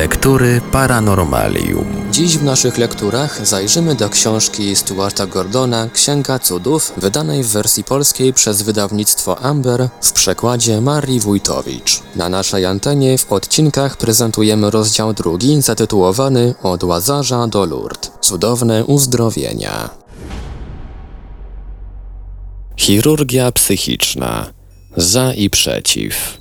Lektury Paranormalium. Dziś w naszych lekturach zajrzymy do książki Stuarta Gordona Księga Cudów, wydanej w wersji polskiej przez wydawnictwo Amber w przekładzie Marii Wójtowicz. Na naszej antenie w odcinkach prezentujemy rozdział drugi zatytułowany Od Łazarza do Lourdes. Cudowne uzdrowienia. Chirurgia psychiczna. Za i przeciw.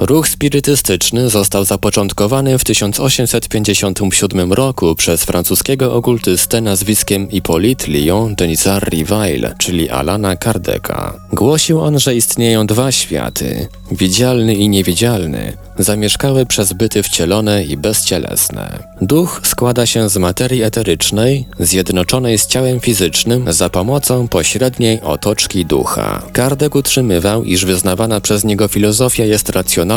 Ruch spirytystyczny został zapoczątkowany w 1857 roku przez francuskiego okultystę nazwiskiem Hippolyte Lyon Denisard Rivail, czyli Alana Kardeka. Głosił on, że istnieją dwa światy, widzialny i niewidzialny, zamieszkałe przez byty wcielone i bezcielesne. Duch składa się z materii eterycznej, zjednoczonej z ciałem fizycznym za pomocą pośredniej otoczki ducha. Kardek utrzymywał, iż wyznawana przez niego filozofia jest racjonalna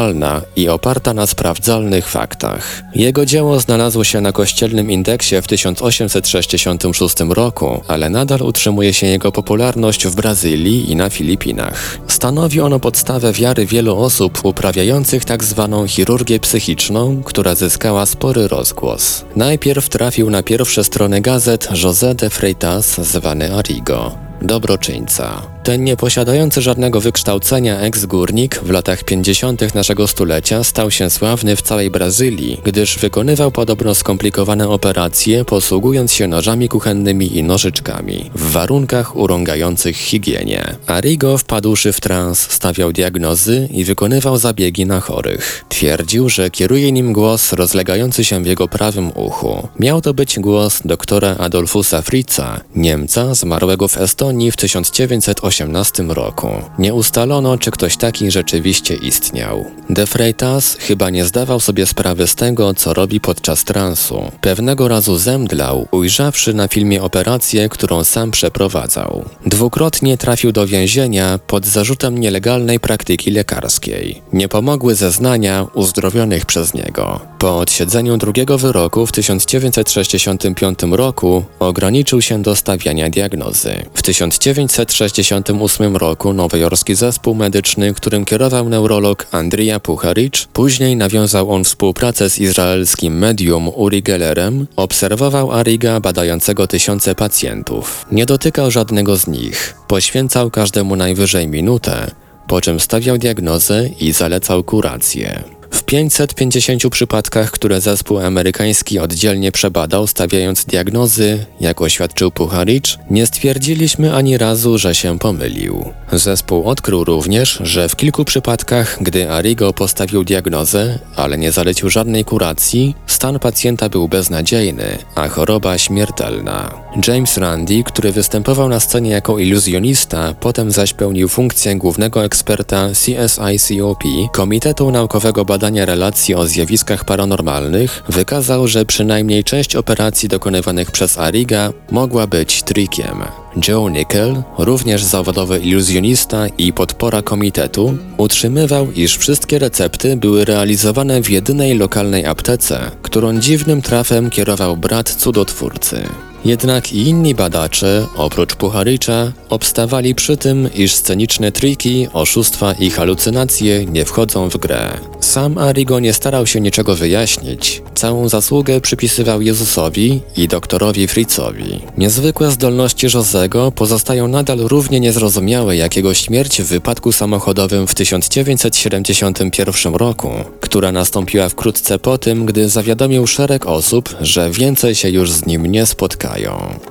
i oparta na sprawdzalnych faktach. Jego dzieło znalazło się na kościelnym indeksie w 1866 roku, ale nadal utrzymuje się jego popularność w Brazylii i na Filipinach. Stanowi ono podstawę wiary wielu osób uprawiających tak zwaną chirurgię psychiczną, która zyskała spory rozgłos. Najpierw trafił na pierwsze strony gazet José de Freitas zwany Arigo, dobroczyńca. Ten nieposiadający żadnego wykształcenia ex-górnik w latach 50. naszego stulecia stał się sławny w całej Brazylii, gdyż wykonywał podobno skomplikowane operacje posługując się nożami kuchennymi i nożyczkami w warunkach urągających higienie. Arigo wpadłszy w trans stawiał diagnozy i wykonywał zabiegi na chorych. Twierdził, że kieruje nim głos rozlegający się w jego prawym uchu. Miał to być głos doktora Adolfusa Fritza, Niemca zmarłego w Estonii w 1980 1918 roku. Nie ustalono, czy ktoś taki rzeczywiście istniał. De Freitas chyba nie zdawał sobie sprawy z tego, co robi podczas transu. Pewnego razu zemdlał, ujrzawszy na filmie operację, którą sam przeprowadzał. Dwukrotnie trafił do więzienia pod zarzutem nielegalnej praktyki lekarskiej. Nie pomogły zeznania uzdrowionych przez niego. Po odsiedzeniu drugiego wyroku w 1965 roku ograniczył się do stawiania diagnozy. W 1960 1998 roku nowojorski zespół medyczny, którym kierował neurolog Andrija Pucharicz, później nawiązał on współpracę z izraelskim medium Uri Gellerem, obserwował Ariga badającego tysiące pacjentów. Nie dotykał żadnego z nich, poświęcał każdemu najwyżej minutę, po czym stawiał diagnozę i zalecał kurację. W 550 przypadkach, które zespół amerykański oddzielnie przebadał, stawiając diagnozy, jak oświadczył Pucharicz, nie stwierdziliśmy ani razu, że się pomylił. Zespół odkrył również, że w kilku przypadkach, gdy Arigo postawił diagnozę, ale nie zalecił żadnej kuracji, stan pacjenta był beznadziejny, a choroba śmiertelna. James Randi, który występował na scenie jako iluzjonista, potem zaś pełnił funkcję głównego eksperta CSICOP, Komitetu Naukowego Badania badania relacji o zjawiskach paranormalnych wykazał, że przynajmniej część operacji dokonywanych przez Ariga mogła być trikiem. Joe Nickel, również zawodowy iluzjonista i podpora komitetu, utrzymywał, iż wszystkie recepty były realizowane w jedynej lokalnej aptece, którą dziwnym trafem kierował brat cudotwórcy. Jednak i inni badacze, oprócz Pucharycza, obstawali przy tym, iż sceniczne triki, oszustwa i halucynacje nie wchodzą w grę. Sam Arigo nie starał się niczego wyjaśnić. Całą zasługę przypisywał Jezusowi i doktorowi Fritzowi. Niezwykłe zdolności Josego pozostają nadal równie niezrozumiałe jak jego śmierć w wypadku samochodowym w 1971 roku, która nastąpiła wkrótce po tym, gdy zawiadomił szereg osób, że więcej się już z nim nie spotka.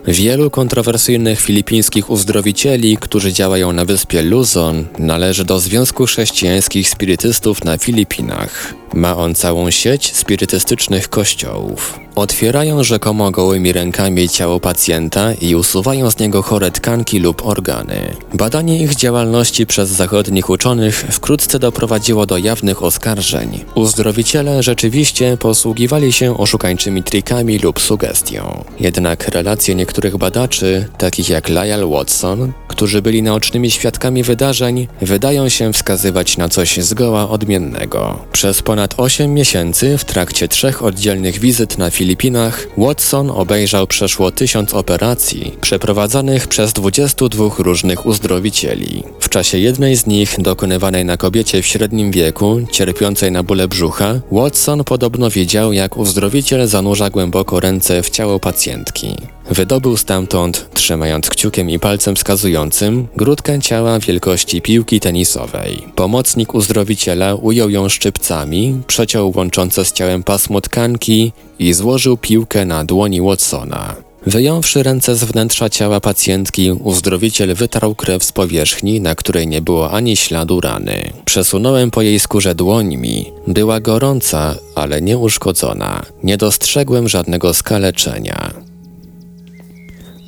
Wielu kontrowersyjnych filipińskich uzdrowicieli, którzy działają na wyspie Luzon, należy do Związku Chrześcijańskich Spirytystów na Filipinach. Ma on całą sieć spirytystycznych kościołów. Otwierają rzekomo gołymi rękami ciało pacjenta i usuwają z niego chore tkanki lub organy. Badanie ich działalności przez zachodnich uczonych wkrótce doprowadziło do jawnych oskarżeń. Uzdrowiciele rzeczywiście posługiwali się oszukańczymi trikami lub sugestią. Jednak relacje niektórych badaczy, takich jak Lyle Watson, którzy byli naocznymi świadkami wydarzeń, wydają się wskazywać na coś zgoła odmiennego. Przez ponad ponad 8 miesięcy w trakcie trzech oddzielnych wizyt na Filipinach Watson obejrzał przeszło tysiąc operacji przeprowadzanych przez 22 różnych uzdrowicieli. W czasie jednej z nich, dokonywanej na kobiecie w średnim wieku, cierpiącej na bóle brzucha, Watson podobno widział, jak uzdrowiciel zanurza głęboko ręce w ciało pacjentki. Wydobył stamtąd, trzymając kciukiem i palcem wskazującym, grudkę ciała wielkości piłki tenisowej. Pomocnik uzdrowiciela ujął ją szczypcami, przeciął łączące z ciałem pasmo tkanki i złożył piłkę na dłoni Watsona. Wyjąwszy ręce z wnętrza ciała pacjentki, uzdrowiciel wytarł krew z powierzchni, na której nie było ani śladu rany. Przesunąłem po jej skórze dłońmi. Była gorąca, ale nieuszkodzona. Nie dostrzegłem żadnego skaleczenia.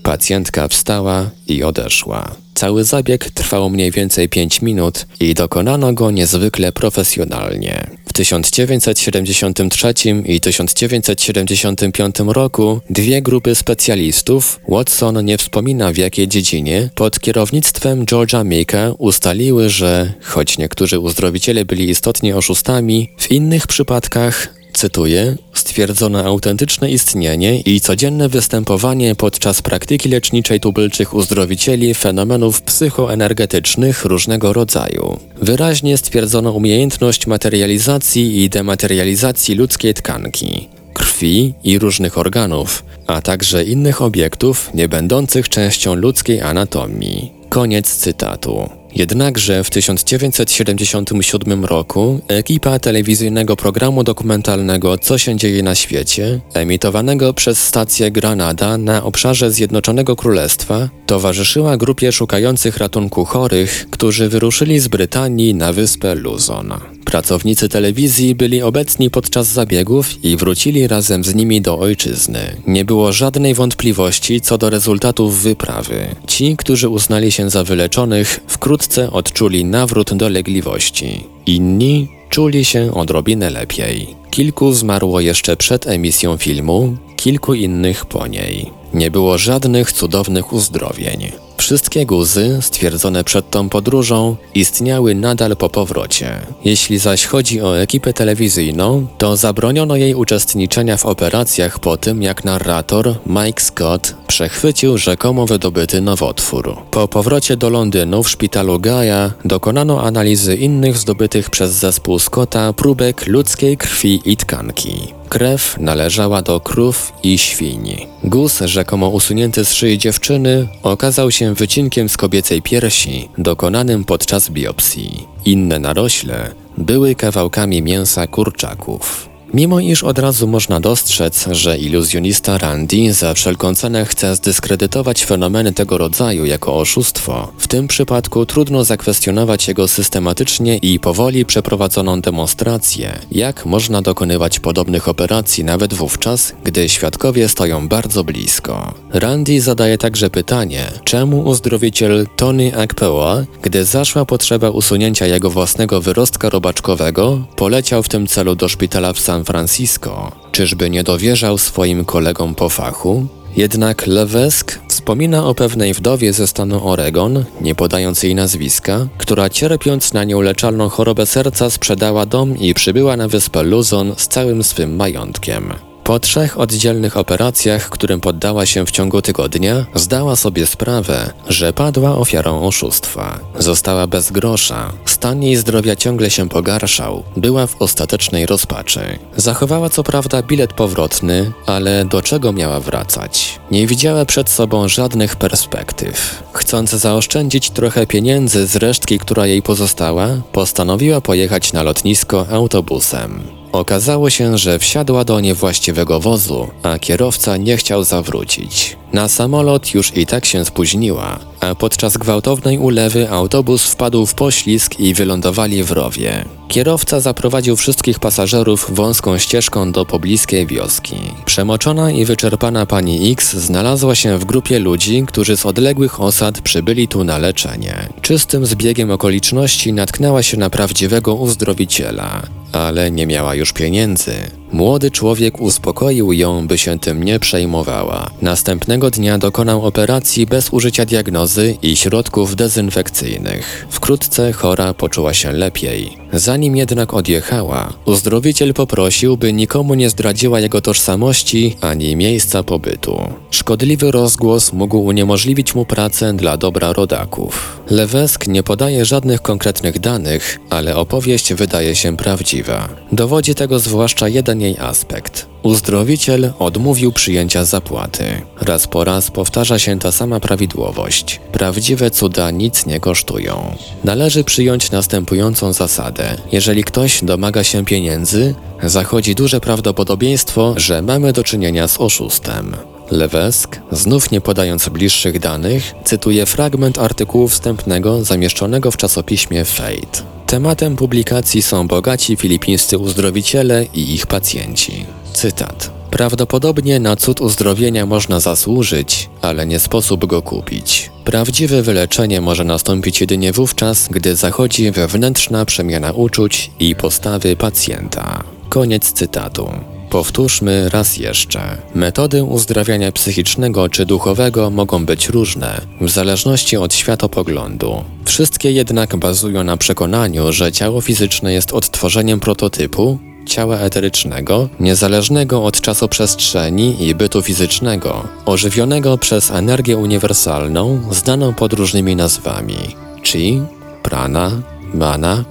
Pacjentka wstała i odeszła. Cały zabieg trwał mniej więcej 5 minut i dokonano go niezwykle profesjonalnie. W 1973 i 1975 roku dwie grupy specjalistów, Watson nie wspomina w jakiej dziedzinie, pod kierownictwem George'a Mika ustaliły, że choć niektórzy uzdrowiciele byli istotnie oszustami, w innych przypadkach cytuję, stwierdzono autentyczne istnienie i codzienne występowanie podczas praktyki leczniczej tubylczych uzdrowicieli fenomenów psychoenergetycznych różnego rodzaju. Wyraźnie stwierdzono umiejętność materializacji i dematerializacji ludzkiej tkanki, krwi i różnych organów, a także innych obiektów nie będących częścią ludzkiej anatomii. Koniec cytatu. Jednakże w 1977 roku ekipa telewizyjnego programu dokumentalnego Co się dzieje na świecie, emitowanego przez stację Granada na obszarze Zjednoczonego Królestwa, towarzyszyła grupie szukających ratunku chorych, którzy wyruszyli z Brytanii na wyspę Luzon. Pracownicy telewizji byli obecni podczas zabiegów i wrócili razem z nimi do ojczyzny. Nie było żadnej wątpliwości co do rezultatów wyprawy. Ci, którzy uznali się za wyleczonych, wkrótce odczuli nawrót dolegliwości. Inni czuli się odrobinę lepiej. Kilku zmarło jeszcze przed emisją filmu, kilku innych po niej. Nie było żadnych cudownych uzdrowień. Wszystkie guzy, stwierdzone przed tą podróżą, istniały nadal po powrocie. Jeśli zaś chodzi o ekipę telewizyjną, to zabroniono jej uczestniczenia w operacjach po tym, jak narrator Mike Scott przechwycił rzekomo wydobyty nowotwór. Po powrocie do Londynu w szpitalu Gaia dokonano analizy innych zdobytych przez zespół Scotta próbek ludzkiej krwi i tkanki. Krew należała do krów i świń. Guz, rzekomo usunięty z szyi dziewczyny, okazał się wycinkiem z kobiecej piersi, dokonanym podczas biopsji. Inne narośle były kawałkami mięsa kurczaków. Mimo iż od razu można dostrzec, że iluzjonista Randy za wszelką cenę chce zdyskredytować fenomeny tego rodzaju jako oszustwo, w tym przypadku trudno zakwestionować jego systematycznie i powoli przeprowadzoną demonstrację, jak można dokonywać podobnych operacji nawet wówczas, gdy świadkowie stoją bardzo blisko. Randy zadaje także pytanie, czemu uzdrowiciel Tony Akpeoa, gdy zaszła potrzeba usunięcia jego własnego wyrostka robaczkowego, poleciał w tym celu do szpitala w San Francisco. Czyżby nie dowierzał swoim kolegom po fachu? Jednak Levesque wspomina o pewnej wdowie ze stanu Oregon, nie podając jej nazwiska, która cierpiąc na nieuleczalną chorobę serca sprzedała dom i przybyła na wyspę Luzon z całym swym majątkiem. Po trzech oddzielnych operacjach, którym poddała się w ciągu tygodnia, zdała sobie sprawę, że padła ofiarą oszustwa. Została bez grosza, stan jej zdrowia ciągle się pogarszał, była w ostatecznej rozpaczy. Zachowała co prawda bilet powrotny, ale do czego miała wracać? Nie widziała przed sobą żadnych perspektyw. Chcąc zaoszczędzić trochę pieniędzy z resztki, która jej pozostała, postanowiła pojechać na lotnisko autobusem. Okazało się, że wsiadła do niewłaściwego wozu, a kierowca nie chciał zawrócić. Na samolot już i tak się spóźniła, a podczas gwałtownej ulewy autobus wpadł w poślizg i wylądowali w rowie. Kierowca zaprowadził wszystkich pasażerów wąską ścieżką do pobliskiej wioski. Przemoczona i wyczerpana pani X znalazła się w grupie ludzi, którzy z odległych osad przybyli tu na leczenie. Czystym zbiegiem okoliczności natknęła się na prawdziwego uzdrowiciela ale nie miała już pieniędzy. Młody człowiek uspokoił ją, by się tym nie przejmowała. Następnego dnia dokonał operacji bez użycia diagnozy i środków dezynfekcyjnych. Wkrótce chora poczuła się lepiej. Zanim jednak odjechała, uzdrowiciel poprosił, by nikomu nie zdradziła jego tożsamości ani miejsca pobytu. Szkodliwy rozgłos mógł uniemożliwić mu pracę dla dobra rodaków. Lewesk nie podaje żadnych konkretnych danych, ale opowieść wydaje się prawdziwa. Dowodzi tego zwłaszcza jeden jej aspekt. Uzdrowiciel odmówił przyjęcia zapłaty. Raz po raz powtarza się ta sama prawidłowość. Prawdziwe cuda nic nie kosztują. Należy przyjąć następującą zasadę. Jeżeli ktoś domaga się pieniędzy, zachodzi duże prawdopodobieństwo, że mamy do czynienia z oszustem. Lewesk, znów nie podając bliższych danych, cytuje fragment artykułu wstępnego zamieszczonego w czasopiśmie Fate. Tematem publikacji są bogaci filipińscy uzdrowiciele i ich pacjenci. Cytat. Prawdopodobnie na cud uzdrowienia można zasłużyć, ale nie sposób go kupić. Prawdziwe wyleczenie może nastąpić jedynie wówczas, gdy zachodzi wewnętrzna przemiana uczuć i postawy pacjenta. Koniec cytatu. Powtórzmy raz jeszcze. Metody uzdrawiania psychicznego czy duchowego mogą być różne, w zależności od światopoglądu. Wszystkie jednak bazują na przekonaniu, że ciało fizyczne jest odtworzeniem prototypu, ciała eterycznego, niezależnego od czasoprzestrzeni i bytu fizycznego, ożywionego przez energię uniwersalną, znaną pod różnymi nazwami chi, prana, mana,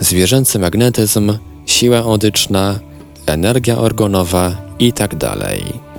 zwierzęcy magnetyzm, siła odyczna, energia organowa itd.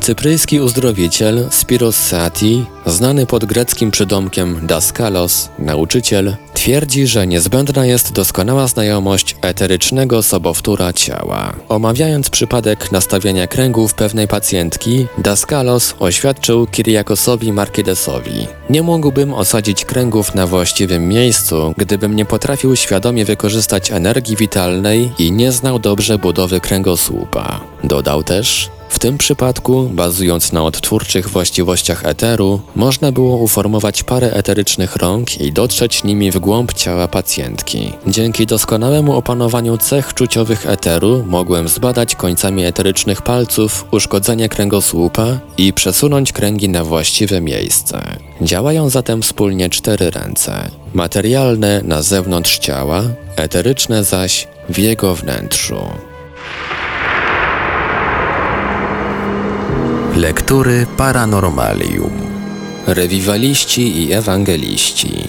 Cypryjski uzdrowiciel Spiros Sati, znany pod greckim przydomkiem Daskalos, nauczyciel, twierdzi, że niezbędna jest doskonała znajomość eterycznego sobowtóra ciała. Omawiając przypadek nastawiania kręgów pewnej pacjentki, Daskalos oświadczył Kyriakosowi Markidesowi Nie mógłbym osadzić kręgów na właściwym miejscu, gdybym nie potrafił świadomie wykorzystać energii witalnej i nie znał dobrze budowy kręgosłupa. Dodał też, w tym przypadku, bazując na odtwórczych właściwościach eteru, można było uformować parę eterycznych rąk i dotrzeć nimi w głąb ciała pacjentki. Dzięki doskonałemu opanowaniu cech czuciowych eteru mogłem zbadać końcami eterycznych palców uszkodzenie kręgosłupa i przesunąć kręgi na właściwe miejsce. Działają zatem wspólnie cztery ręce. Materialne na zewnątrz ciała, eteryczne zaś w jego wnętrzu. Lektury Paranormalium. Rewiwaliści i ewangeliści.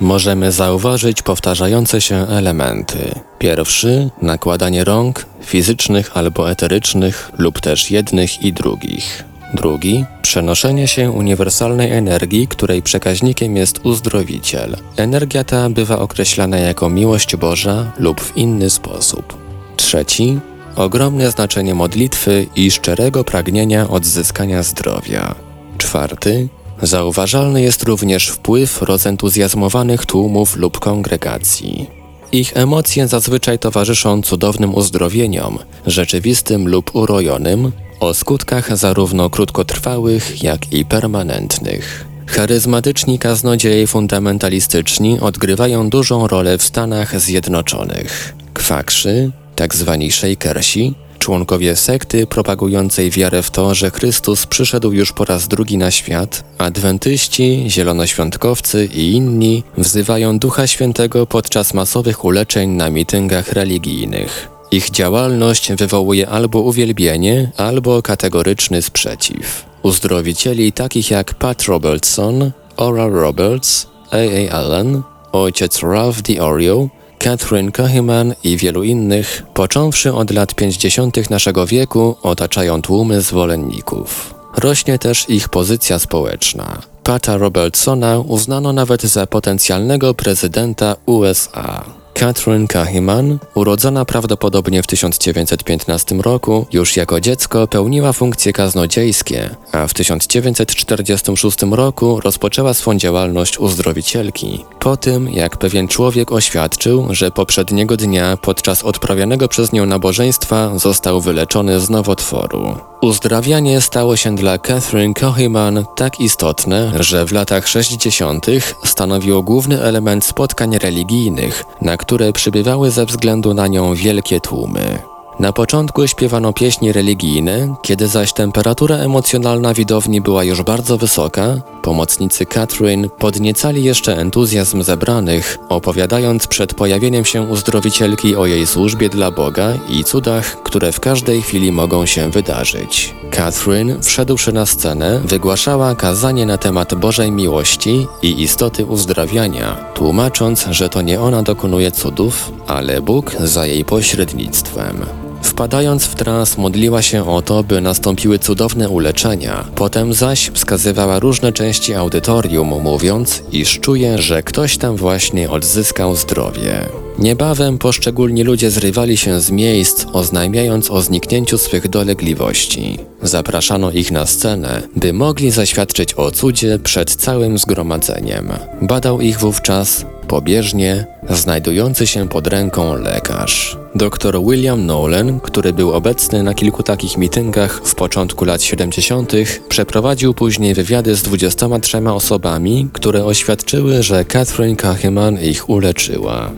Możemy zauważyć powtarzające się elementy. Pierwszy nakładanie rąk, fizycznych albo eterycznych, lub też jednych i drugich. Drugi przenoszenie się uniwersalnej energii, której przekaźnikiem jest uzdrowiciel. Energia ta bywa określana jako miłość Boża lub w inny sposób. Trzeci ogromne znaczenie modlitwy i szczerego pragnienia odzyskania zdrowia. Czwarty, zauważalny jest również wpływ rozentuzjazmowanych tłumów lub kongregacji. Ich emocje zazwyczaj towarzyszą cudownym uzdrowieniom, rzeczywistym lub urojonym, o skutkach zarówno krótkotrwałych, jak i permanentnych. Charyzmatyczni kaznodzieje fundamentalistyczni odgrywają dużą rolę w Stanach Zjednoczonych. Kwakrzy, tak zwani shakersi, członkowie sekty propagującej wiarę w to, że Chrystus przyszedł już po raz drugi na świat, adwentyści, zielonoświątkowcy i inni wzywają Ducha Świętego podczas masowych uleczeń na mityngach religijnych. Ich działalność wywołuje albo uwielbienie, albo kategoryczny sprzeciw. Uzdrowicieli takich jak Pat Robertson, Oral Roberts, A.A. Allen, ojciec Ralph DiOrio Catherine Kahiman i wielu innych, począwszy od lat 50. naszego wieku, otaczają tłumy zwolenników. Rośnie też ich pozycja społeczna. Pata Robertsona uznano nawet za potencjalnego prezydenta USA. Catherine Kahiman, urodzona prawdopodobnie w 1915 roku, już jako dziecko pełniła funkcje kaznodziejskie, a w 1946 roku rozpoczęła swą działalność uzdrowicielki. Po tym, jak pewien człowiek oświadczył, że poprzedniego dnia podczas odprawianego przez nią nabożeństwa został wyleczony z nowotworu. Uzdrawianie stało się dla Catherine Kahiman tak istotne, że w latach 60. stanowiło główny element spotkań religijnych, na które przybywały ze względu na nią wielkie tłumy. Na początku śpiewano pieśni religijne, kiedy zaś temperatura emocjonalna widowni była już bardzo wysoka, pomocnicy Catherine podniecali jeszcze entuzjazm zebranych, opowiadając przed pojawieniem się uzdrowicielki o jej służbie dla Boga i cudach, które w każdej chwili mogą się wydarzyć. Catherine, wszedłszy na scenę, wygłaszała kazanie na temat Bożej miłości i istoty uzdrawiania, tłumacząc, że to nie ona dokonuje cudów, ale Bóg za jej pośrednictwem. Wpadając w trans modliła się o to, by nastąpiły cudowne uleczenia. Potem zaś wskazywała różne części audytorium, mówiąc, iż czuje, że ktoś tam właśnie odzyskał zdrowie. Niebawem poszczególni ludzie zrywali się z miejsc, oznajmiając o zniknięciu swych dolegliwości. Zapraszano ich na scenę, by mogli zaświadczyć o cudzie przed całym zgromadzeniem. Badał ich wówczas pobieżnie znajdujący się pod ręką lekarz. Dr William Nolan, który był obecny na kilku takich mityngach w początku lat 70., przeprowadził później wywiady z 23 osobami, które oświadczyły, że Catherine Kacheman ich uleczyła.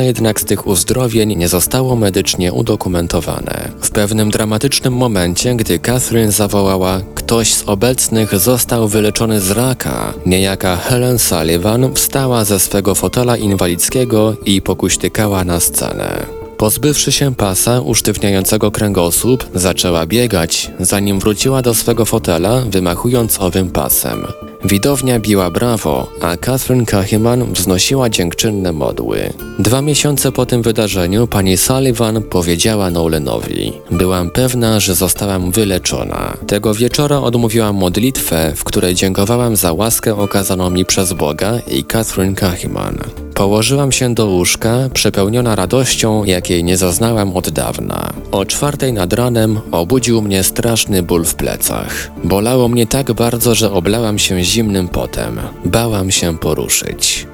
Żadne jednak z tych uzdrowień nie zostało medycznie udokumentowane. W pewnym dramatycznym momencie, gdy Catherine zawołała Ktoś z obecnych został wyleczony z raka, niejaka Helen Sullivan wstała ze swego fotela inwalidzkiego i pokuśtykała na scenę. Pozbywszy się pasa usztywniającego kręgosłup, zaczęła biegać, zanim wróciła do swego fotela, wymachując owym pasem. Widownia biła brawo, a Catherine Kacheman wznosiła dziękczynne modły. Dwa miesiące po tym wydarzeniu pani Sullivan powiedziała Nolanowi: Byłam pewna, że zostałam wyleczona. Tego wieczora odmówiłam modlitwę, w której dziękowałam za łaskę okazaną mi przez Boga i Catherine Kacheman. Położyłam się do łóżka, przepełniona radością, jakiej nie zaznałam od dawna. O czwartej nad ranem obudził mnie straszny ból w plecach. Bolało mnie tak bardzo, że oblałam się zimnym potem. Bałam się poruszyć.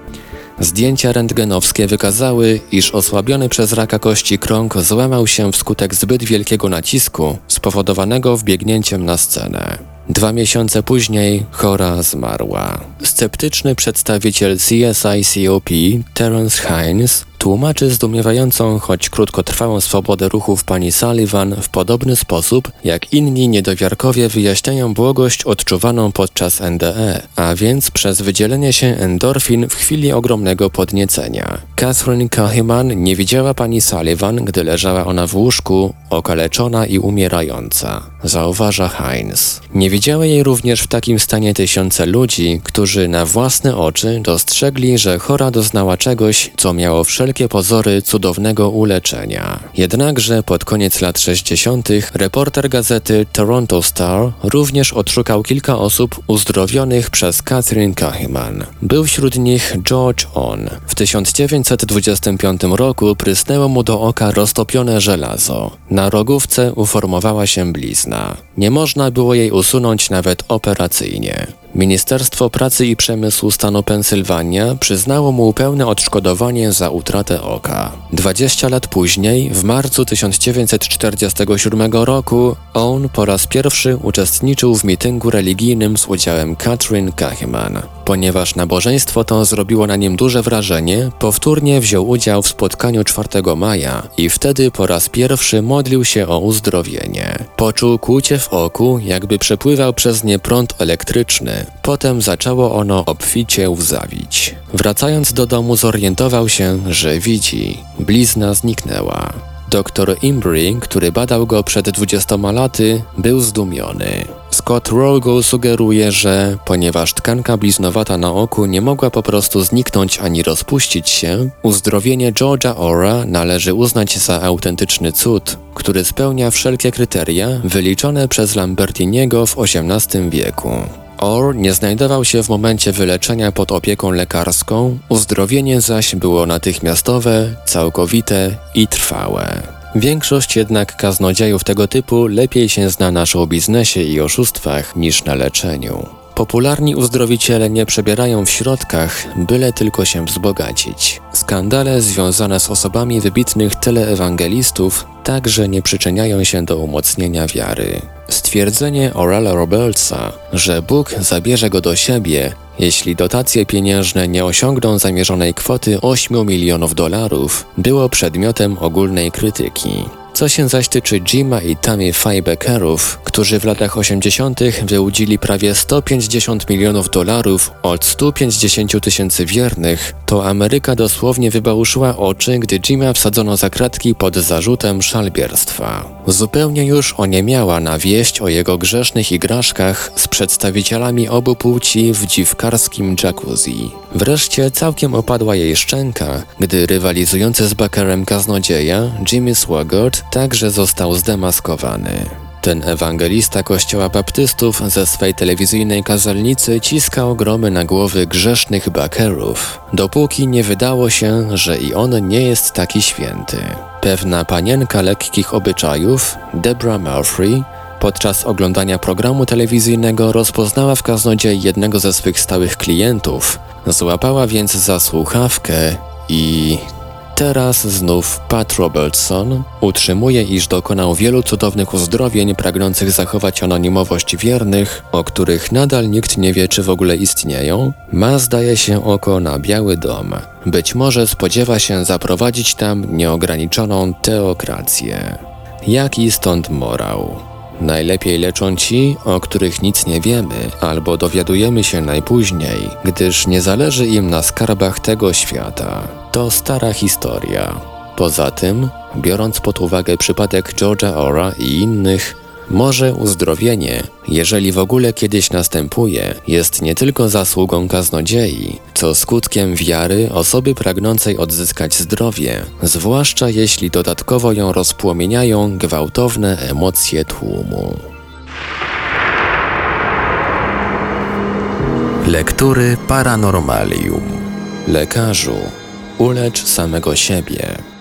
Zdjęcia rentgenowskie wykazały, iż osłabiony przez raka kości krąg złamał się wskutek zbyt wielkiego nacisku spowodowanego wbiegnięciem na scenę. Dwa miesiące później chora zmarła. Sceptyczny przedstawiciel CSICOP Terence Hines Tłumaczy zdumiewającą, choć krótkotrwałą swobodę ruchów pani Sullivan w podobny sposób, jak inni niedowiarkowie wyjaśniają błogość odczuwaną podczas NDE, a więc przez wydzielenie się endorfin w chwili ogromnego podniecenia. Catherine Kahiman nie widziała pani Sullivan, gdy leżała ona w łóżku, okaleczona i umierająca, zauważa Heinz. Nie widziały jej również w takim stanie tysiące ludzi, którzy na własne oczy dostrzegli, że chora doznała czegoś, co miało wszelkie pozory cudownego uleczenia. Jednakże pod koniec lat 60. reporter gazety Toronto Star również odszukał kilka osób uzdrowionych przez Catherine Kahiman. Był wśród nich George On. W 1925 roku prysnęło mu do oka roztopione żelazo. Na rogówce uformowała się blizna. Nie można było jej usunąć nawet operacyjnie. Ministerstwo Pracy i Przemysłu stanu Pensylwania przyznało mu pełne odszkodowanie za utratę oka. 20 lat później, w marcu 1947 roku, on po raz pierwszy uczestniczył w mityngu religijnym z udziałem Catherine Kacheman. Ponieważ nabożeństwo to zrobiło na nim duże wrażenie, powtórnie wziął udział w spotkaniu 4 maja i wtedy po raz pierwszy modlił się o uzdrowienie. Poczuł kłucie w oku, jakby przepływał przez nie prąd elektryczny. Potem zaczęło ono obficie łzawić. Wracając do domu zorientował się, że widzi. Blizna zniknęła. Doktor Imbry, który badał go przed 20 laty, był zdumiony. Scott Rogo sugeruje, że ponieważ tkanka bliznowata na oku nie mogła po prostu zniknąć ani rozpuścić się, uzdrowienie George'a Ora należy uznać za autentyczny cud, który spełnia wszelkie kryteria wyliczone przez Lambertiniego w XVIII wieku. Orr nie znajdował się w momencie wyleczenia pod opieką lekarską, uzdrowienie zaś było natychmiastowe, całkowite i trwałe. Większość jednak kaznodziejów tego typu lepiej się zna na showbiznesie i oszustwach niż na leczeniu. Popularni uzdrowiciele nie przebierają w środkach, byle tylko się wzbogacić. Skandale związane z osobami wybitnych teleewangelistów także nie przyczyniają się do umocnienia wiary. Stwierdzenie Orala Robertsa, że Bóg zabierze go do siebie, jeśli dotacje pieniężne nie osiągną zamierzonej kwoty 8 milionów dolarów, było przedmiotem ogólnej krytyki. Co się zaś tyczy Jima i Tammy Fybeckerów, którzy w latach 80. wyłudzili prawie 150 milionów dolarów od 150 tysięcy wiernych, to Ameryka dosłownie wybałuszyła oczy, gdy Jima wsadzono za kratki pod zarzutem szalbierstwa. Zupełnie już oniemiała na wieść o jego grzesznych igraszkach z przedstawicielami obu płci w dziwkarskim jacuzzi. Wreszcie całkiem opadła jej szczęka, gdy rywalizujący z Buckerem kaznodzieja Jimmy Swaggart także został zdemaskowany. Ten ewangelista kościoła baptystów ze swej telewizyjnej kazalnicy ciskał gromy na głowy grzesznych bakerów, dopóki nie wydało się, że i on nie jest taki święty. Pewna panienka lekkich obyczajów, Debra Murphy, podczas oglądania programu telewizyjnego rozpoznała w kaznodziei jednego ze swych stałych klientów, złapała więc za słuchawkę i Teraz znów Pat Robertson utrzymuje, iż dokonał wielu cudownych uzdrowień pragnących zachować anonimowość wiernych, o których nadal nikt nie wie, czy w ogóle istnieją, ma zdaje się oko na Biały Dom. Być może spodziewa się zaprowadzić tam nieograniczoną teokrację. Jaki stąd morał? Najlepiej leczą ci, o których nic nie wiemy, albo dowiadujemy się najpóźniej, gdyż nie zależy im na skarbach tego świata. To stara historia. Poza tym, biorąc pod uwagę przypadek George'a Ora i innych, może uzdrowienie, jeżeli w ogóle kiedyś następuje, jest nie tylko zasługą kaznodziei, co skutkiem wiary osoby pragnącej odzyskać zdrowie, zwłaszcza jeśli dodatkowo ją rozpłomieniają gwałtowne emocje tłumu. Lektury Paranormalium. Lekarzu, ulecz samego siebie.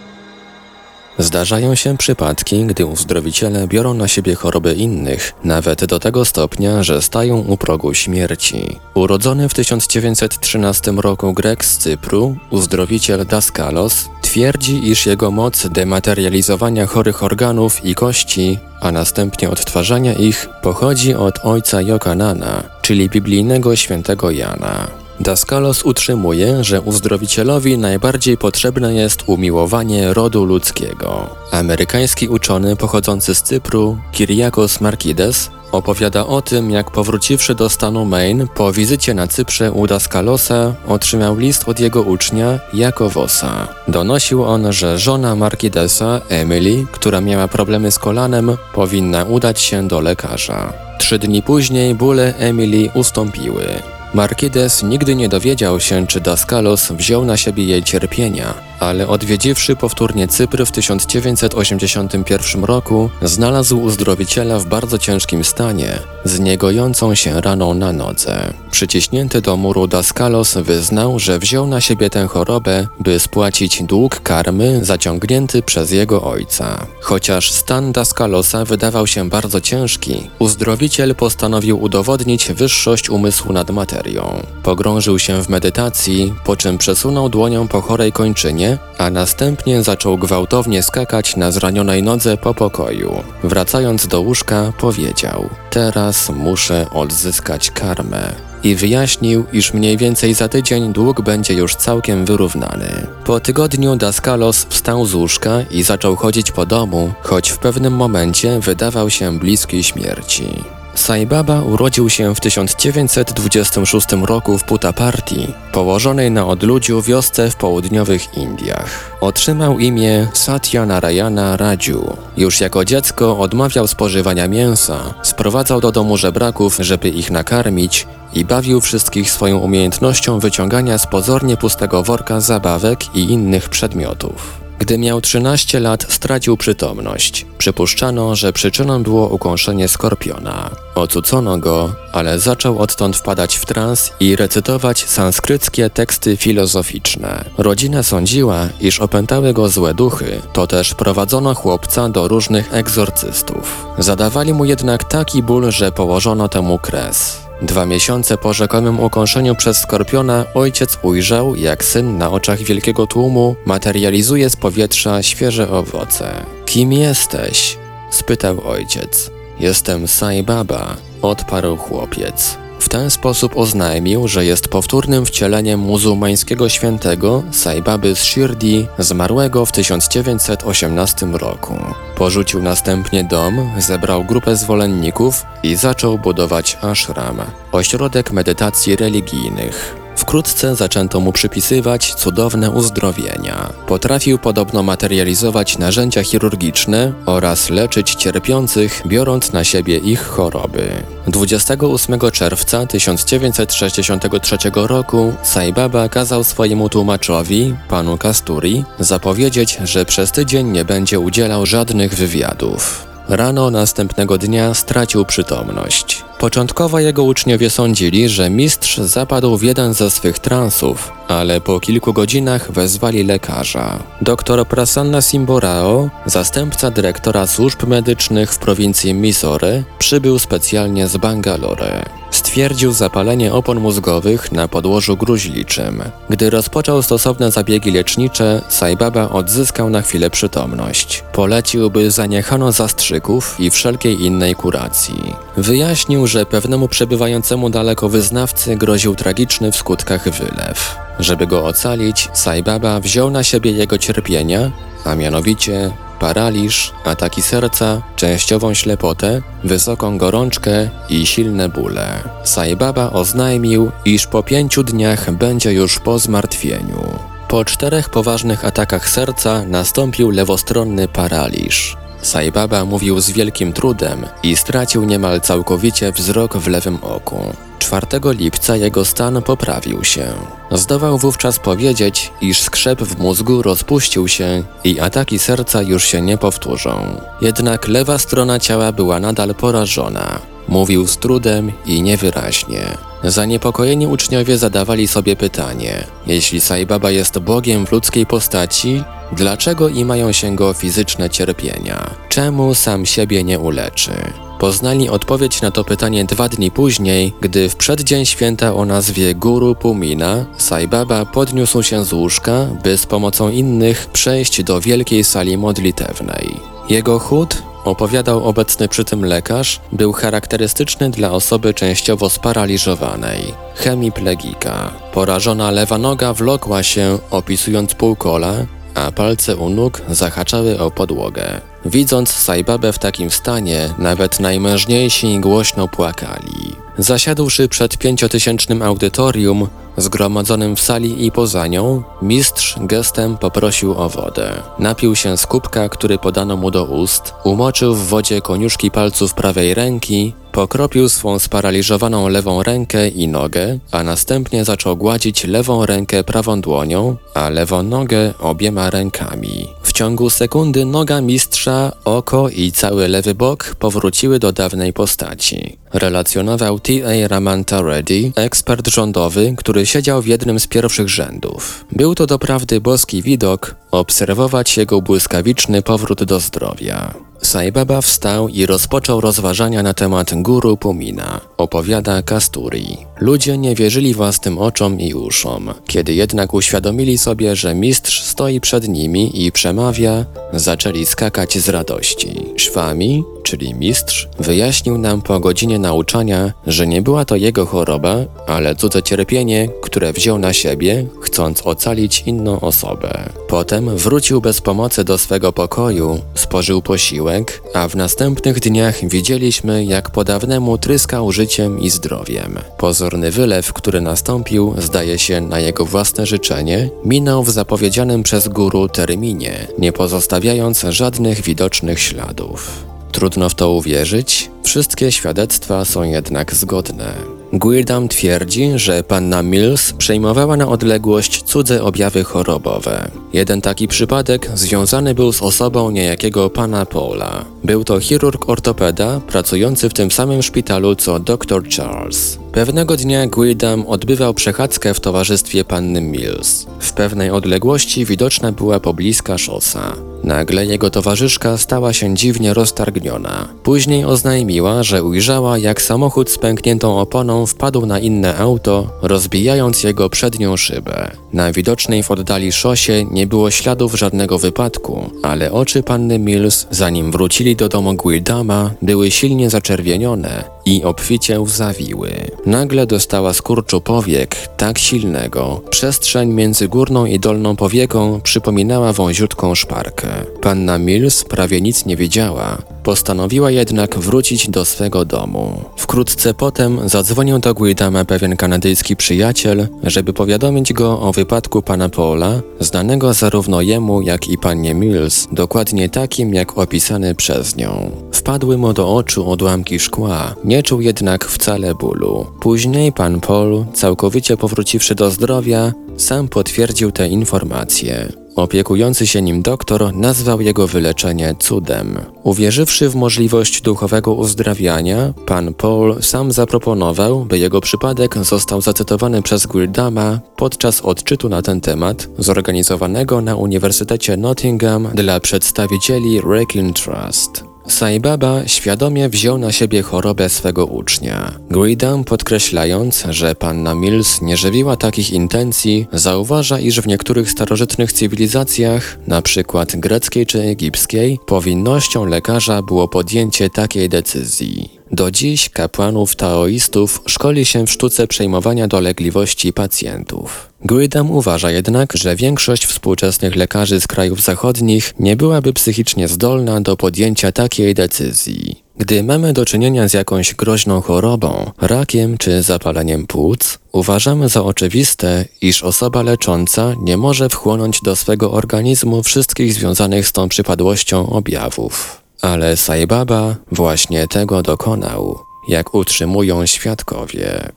Zdarzają się przypadki, gdy uzdrowiciele biorą na siebie choroby innych, nawet do tego stopnia, że stają u progu śmierci. Urodzony w 1913 roku Grek z Cypru, uzdrowiciel Daskalos, twierdzi, iż jego moc dematerializowania chorych organów i kości, a następnie odtwarzania ich, pochodzi od ojca Jokanana, czyli biblijnego świętego Jana. Daskalos utrzymuje, że uzdrowicielowi najbardziej potrzebne jest umiłowanie rodu ludzkiego. Amerykański uczony pochodzący z Cypru, Kyriakos Markides, opowiada o tym, jak powróciwszy do stanu Maine po wizycie na Cyprze u Daskalosa, otrzymał list od jego ucznia Jakowosa. Donosił on, że żona Markidesa, Emily, która miała problemy z kolanem, powinna udać się do lekarza. Trzy dni później bóle Emily ustąpiły. Markides nigdy nie dowiedział się, czy Daskalos wziął na siebie jej cierpienia, ale odwiedziwszy powtórnie Cypr w 1981 roku, znalazł uzdrowiciela w bardzo ciężkim stanie, z niegojącą się raną na nodze. Przyciśnięty do muru Daskalos wyznał, że wziął na siebie tę chorobę, by spłacić dług karmy zaciągnięty przez jego ojca. Chociaż stan Daskalosa wydawał się bardzo ciężki, uzdrowiciel postanowił udowodnić wyższość umysłu nad materią. Pogrążył się w medytacji, po czym przesunął dłonią po chorej kończynie, a następnie zaczął gwałtownie skakać na zranionej nodze po pokoju. Wracając do łóżka, powiedział: Teraz muszę odzyskać karmę i wyjaśnił, iż mniej więcej za tydzień dług będzie już całkiem wyrównany. Po tygodniu Daskalos wstał z łóżka i zaczął chodzić po domu, choć w pewnym momencie wydawał się bliski śmierci. Sai Baba urodził się w 1926 roku w Puttaparthi, położonej na odludziu wiosce w południowych Indiach. Otrzymał imię Satya Narayana Raju. Już jako dziecko odmawiał spożywania mięsa, sprowadzał do domu żebraków, żeby ich nakarmić i bawił wszystkich swoją umiejętnością wyciągania z pozornie pustego worka zabawek i innych przedmiotów. Gdy miał 13 lat, stracił przytomność. Przypuszczano, że przyczyną było ukąszenie skorpiona. Ocucono go, ale zaczął odtąd wpadać w trans i recytować sanskryckie teksty filozoficzne. Rodzina sądziła, iż opętały go złe duchy, to też prowadzono chłopca do różnych egzorcystów. Zadawali mu jednak taki ból, że położono temu kres. Dwa miesiące po rzekomym ukąszeniu przez skorpiona ojciec ujrzał, jak syn na oczach wielkiego tłumu materializuje z powietrza świeże owoce. Kim jesteś? spytał ojciec. Jestem Sai Baba, odparł chłopiec. W ten sposób oznajmił, że jest powtórnym wcieleniem muzułmańskiego świętego Saibaby z Shirdi, zmarłego w 1918 roku. Porzucił następnie dom, zebrał grupę zwolenników i zaczął budować ashram, ośrodek medytacji religijnych. Wkrótce zaczęto mu przypisywać cudowne uzdrowienia. Potrafił podobno materializować narzędzia chirurgiczne oraz leczyć cierpiących, biorąc na siebie ich choroby. 28 czerwca 1963 roku Sai Baba kazał swojemu tłumaczowi, panu Kasturi, zapowiedzieć, że przez tydzień nie będzie udzielał żadnych wywiadów. Rano następnego dnia stracił przytomność. Początkowo jego uczniowie sądzili, że mistrz zapadł w jeden ze swych transów, ale po kilku godzinach wezwali lekarza. Dr Prasanna Simborao, zastępca dyrektora służb medycznych w prowincji Mysore, przybył specjalnie z Bangalore. Stwierdził zapalenie opon mózgowych na podłożu gruźliczym. Gdy rozpoczął stosowne zabiegi lecznicze, Saibaba odzyskał na chwilę przytomność. Polecił, by zaniechano zastrzyków i wszelkiej innej kuracji. Wyjaśnił, że pewnemu przebywającemu daleko wyznawcy groził tragiczny w skutkach wylew. Żeby go ocalić, Saibaba wziął na siebie jego cierpienia, a mianowicie paraliż, ataki serca, częściową ślepotę, wysoką gorączkę i silne bóle. Saibaba oznajmił, iż po pięciu dniach będzie już po zmartwieniu. Po czterech poważnych atakach serca nastąpił lewostronny paraliż. Saibaba mówił z wielkim trudem i stracił niemal całkowicie wzrok w lewym oku. 4 lipca jego stan poprawił się. Zdołał wówczas powiedzieć, iż skrzep w mózgu rozpuścił się i ataki serca już się nie powtórzą. Jednak lewa strona ciała była nadal porażona. Mówił z trudem i niewyraźnie. Zaniepokojeni uczniowie zadawali sobie pytanie: jeśli Saibaba jest Bogiem w ludzkiej postaci, dlaczego imają się go fizyczne cierpienia? Czemu sam siebie nie uleczy? Poznali odpowiedź na to pytanie dwa dni później, gdy w przeddzień święta o nazwie Guru Pumina Saibaba podniósł się z łóżka, by z pomocą innych przejść do wielkiej sali modlitewnej. Jego chód, opowiadał obecny przy tym lekarz, był charakterystyczny dla osoby częściowo sparaliżowanej, hemiplegika. Porażona lewa noga wlokła się, opisując półkola, a palce u nóg zahaczały o podłogę. Widząc Saibabę w takim stanie, nawet najmężniejsi głośno płakali. Zasiadłszy przed pięciotysięcznym audytorium, zgromadzonym w sali i poza nią, mistrz gestem poprosił o wodę. Napił się z kubka, który podano mu do ust, umoczył w wodzie koniuszki palców prawej ręki, pokropił swą sparaliżowaną lewą rękę i nogę, a następnie zaczął gładzić lewą rękę prawą dłonią, a lewą nogę obiema rękami. W ciągu sekundy noga mistrza, oko i cały lewy bok powróciły do dawnej postaci. Relacjonował T.A. Ramanta Reddy, ekspert rządowy, który siedział w jednym z pierwszych rzędów. Był to doprawdy boski widok, obserwować jego błyskawiczny powrót do zdrowia. Saibaba wstał i rozpoczął rozważania na temat guru Pumina, opowiada Kasturi. Ludzie nie wierzyli własnym oczom i uszom. Kiedy jednak uświadomili sobie, że mistrz stoi przed nimi i przemawia, zaczęli skakać z radości. Szwami, czyli mistrz, wyjaśnił nam po godzinie nauczania, że nie była to jego choroba, ale cudze cierpienie, które wziął na siebie, chcąc ocalić inną osobę. Potem wrócił bez pomocy do swego pokoju, spożył posiłek, a w następnych dniach widzieliśmy, jak po dawnemu tryskał życiem i zdrowiem. Pozorny wylew, który nastąpił, zdaje się na jego własne życzenie, minął w zapowiedzianym przez guru terminie, nie pozostawiając żadnych widocznych śladów. Trudno w to uwierzyć, wszystkie świadectwa są jednak zgodne. Guildam twierdzi, że panna Mills przejmowała na odległość cudze objawy chorobowe. Jeden taki przypadek związany był z osobą niejakiego pana Paula. Był to chirurg ortopeda pracujący w tym samym szpitalu co dr Charles. Pewnego dnia Guildam odbywał przechadzkę w towarzystwie panny Mills. W pewnej odległości widoczna była pobliska szosa. Nagle jego towarzyszka stała się dziwnie roztargniona. Później oznajmiła, że ujrzała, jak samochód z pękniętą oponą wpadł na inne auto, rozbijając jego przednią szybę. Na widocznej w oddali szosie nie było śladów żadnego wypadku, ale oczy panny Mills, zanim wrócili do domu Guildama, były silnie zaczerwienione, i obficie łzawiły. Nagle dostała skurczu powiek tak silnego, przestrzeń między górną i dolną powieką przypominała wąziutką szparkę. Panna Mills prawie nic nie wiedziała, postanowiła jednak wrócić do swego domu. Wkrótce potem zadzwonił do Guidama pewien kanadyjski przyjaciel, żeby powiadomić go o wypadku pana Paula, znanego zarówno jemu, jak i pannie Mills, dokładnie takim jak opisany przez nią. Wpadły mu do oczu odłamki szkła, nie czuł jednak wcale bólu. Później pan Paul, całkowicie powróciwszy do zdrowia, sam potwierdził te informacje. Opiekujący się nim doktor nazwał jego wyleczenie cudem. Uwierzywszy w możliwość duchowego uzdrawiania, pan Paul sam zaproponował, by jego przypadek został zacytowany przez Guildama podczas odczytu na ten temat zorganizowanego na Uniwersytecie Nottingham dla przedstawicieli Wrecking Trust. Sai Baba świadomie wziął na siebie chorobę swego ucznia. Guidam podkreślając, że panna Mills nie żywiła takich intencji, zauważa, iż w niektórych starożytnych cywilizacjach, przykład greckiej czy egipskiej, powinnością lekarza było podjęcie takiej decyzji. Do dziś kapłanów taoistów szkoli się w sztuce przejmowania dolegliwości pacjentów. Guidam uważa jednak, że większość współczesnych lekarzy z krajów zachodnich nie byłaby psychicznie zdolna do podjęcia takiej decyzji. Gdy mamy do czynienia z jakąś groźną chorobą, rakiem czy zapaleniem płuc, uważamy za oczywiste, iż osoba lecząca nie może wchłonąć do swego organizmu wszystkich związanych z tą przypadłością objawów. Ale Saibaba właśnie tego dokonał, jak utrzymują świadkowie.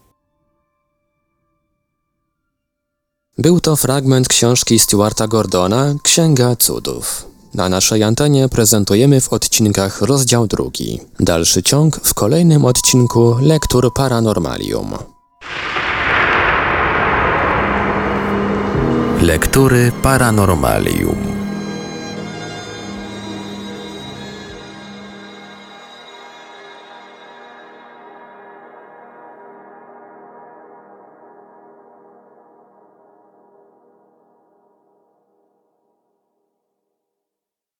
Był to fragment książki Stuarta Gordona Księga Cudów. Na naszej antenie prezentujemy w odcinkach rozdział drugi. Dalszy ciąg w kolejnym odcinku Lektur Paranormalium. Lektury Paranormalium.